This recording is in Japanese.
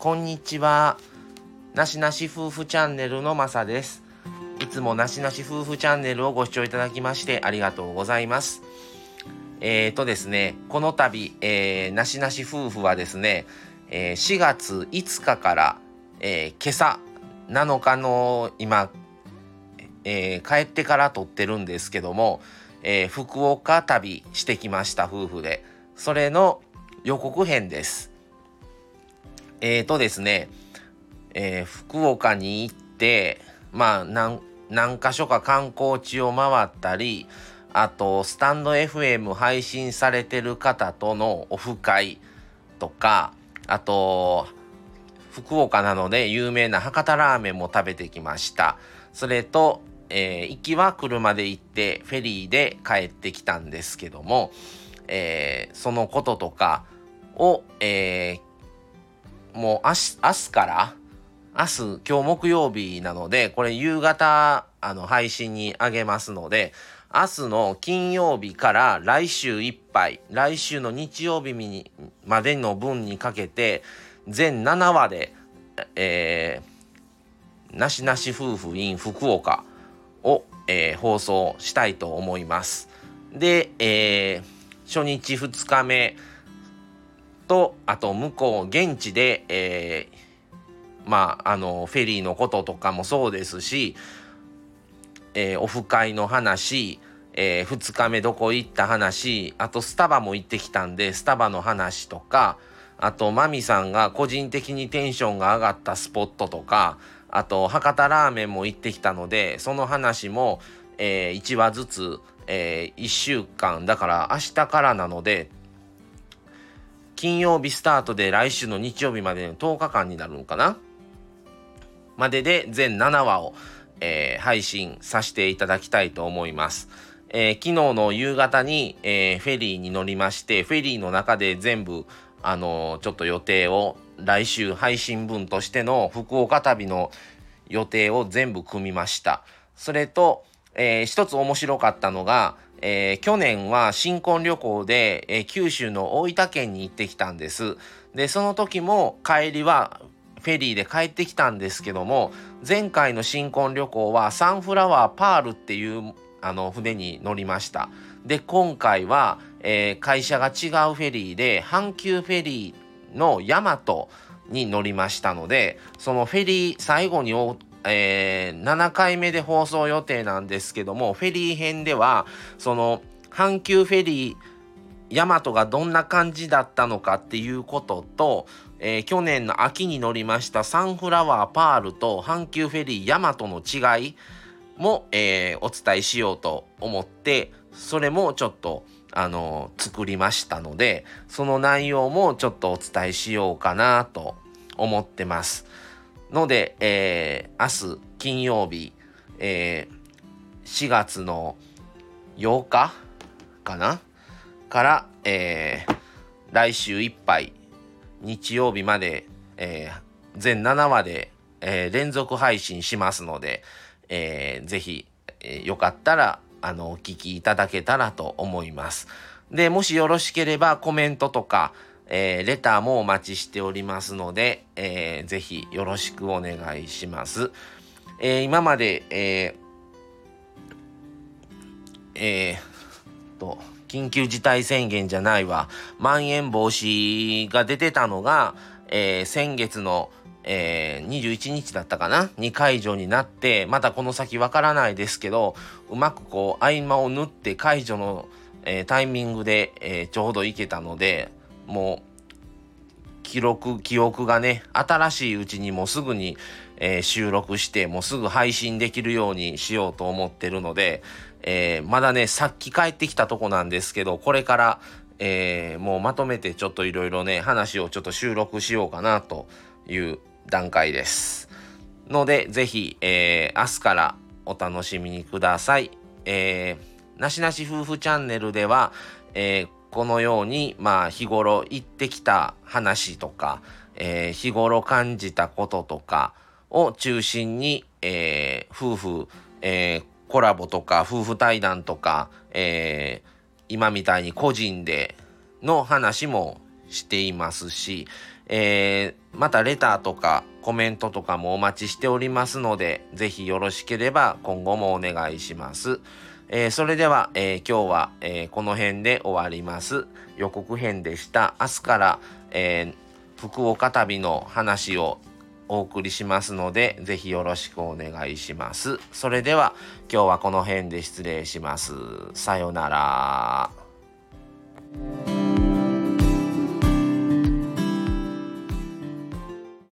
こんにちは。なしなし夫婦チャンネルのまさです。いつもなしなし夫婦チャンネルをご視聴いただきましてありがとうございます。えーとですね、この度、えー、なしなし夫婦はですね、えー、4月5日から、えー、今朝7日の今、えー、帰ってから撮ってるんですけども、えー、福岡旅してきました夫婦で。それの予告編です。えーとですね、えー、福岡に行って、まあ何、何箇所か観光地を回ったり、あと、スタンド FM 配信されてる方とのオフ会とか、あと、福岡なので有名な博多ラーメンも食べてきました。それと、えー、行きは車で行ってフェリーで帰ってきたんですけども、えー、そのこととかを、えー、もう明日明日から明日今日木曜日なのでこれ夕方あの配信にあげますので明日の金曜日から来週いっぱい来週の日曜日にまでの分にかけて全7話で、えー、なしなし夫婦 in 福岡を、えー、放送したいと思います。で、えー、初日2日目とあと向こう現地で、えー、まああのフェリーのこととかもそうですし、えー、オフ会の話、えー、2日目どこ行った話あとスタバも行ってきたんでスタバの話とかあとマミさんが個人的にテンションが上がったスポットとかあと博多ラーメンも行ってきたのでその話も、えー、1話ずつ、えー、1週間だから明日からなので金曜日スタートで来週の日曜日までの10日間になるのかな？までで全7話を、えー、配信させていただきたいと思います。えー、昨日の夕方に、えー、フェリーに乗りましてフェリーの中で全部あのちょっと予定を来週配信分としての福岡旅の予定を全部組みました。それと、えー、一つ面白かったのが、えー、去年は新婚旅行で、えー、九州の大分県に行ってきたんです。で、その時も帰りはフェリーで帰ってきたんですけども、前回の新婚旅行はサンフラワーパールっていうあの船に乗りました。で、今回は、えー、会社が違うフェリーで、阪急フェリーのヤマトに乗りましたので、そのフェリー、最後にえー、7回目で放送予定なんですけども、フェリー編では、その、阪急フェリー、ヤマトがどんな感じだったのかっていうことと、えー、去年の秋に乗りましたサンフラワーパールと阪急フェリーヤマトの違いも、えー、お伝えしようと思ってそれもちょっとあの作りましたのでその内容もちょっとお伝えしようかなと思ってます。ので、えー、明日金曜日、えー、4月の8日かな？から、えー、来週いっぱい日曜日まで、えー、全7話で、えー、連続配信しますので、えー、ぜひ、えー、よかったらあのお聞きいただけたらと思います。でもしよろしければコメントとか、えー、レターもお待ちしておりますので、えー、ぜひよろしくお願いします。えー、今まで、えー、えー、と、緊急事態宣言じゃないわ、まん延防止が出てたのが、えー、先月の、えー、21日だったかな？に解除になってまたこの先わからないですけどうまくこう合間を縫って解除の、えー、タイミングで、えー、ちょうどいけたのでもう記録記憶がね新しいうちにもうすぐに、えー、収録してもうすぐ配信できるようにしようと思ってるので、えー、まだねさっき帰ってきたとこなんですけどこれから、えー、もうまとめてちょっといろいろね話をちょっと収録しようかなという段階です。ので是非、え、明日からお楽しみにください。えー、なしなし夫婦チャンネルでは、えーこのように、まあ、日頃言ってきた話とか、えー、日頃感じたこととかを中心に、えー、夫婦、えー、コラボとか夫婦対談とか、え今みたいに個人での話もしていますし、え、またレターとかコメントとかもお待ちしておりますので、ぜひよろしければ今後もお願いします。えー、それでは、えー、今日は、えー、この辺で終わります。予告編でした。明日から、え福岡旅の話をお送りしますので、ぜひよろしくお願いします。それでは、今日はこの辺で失礼します。さようなら。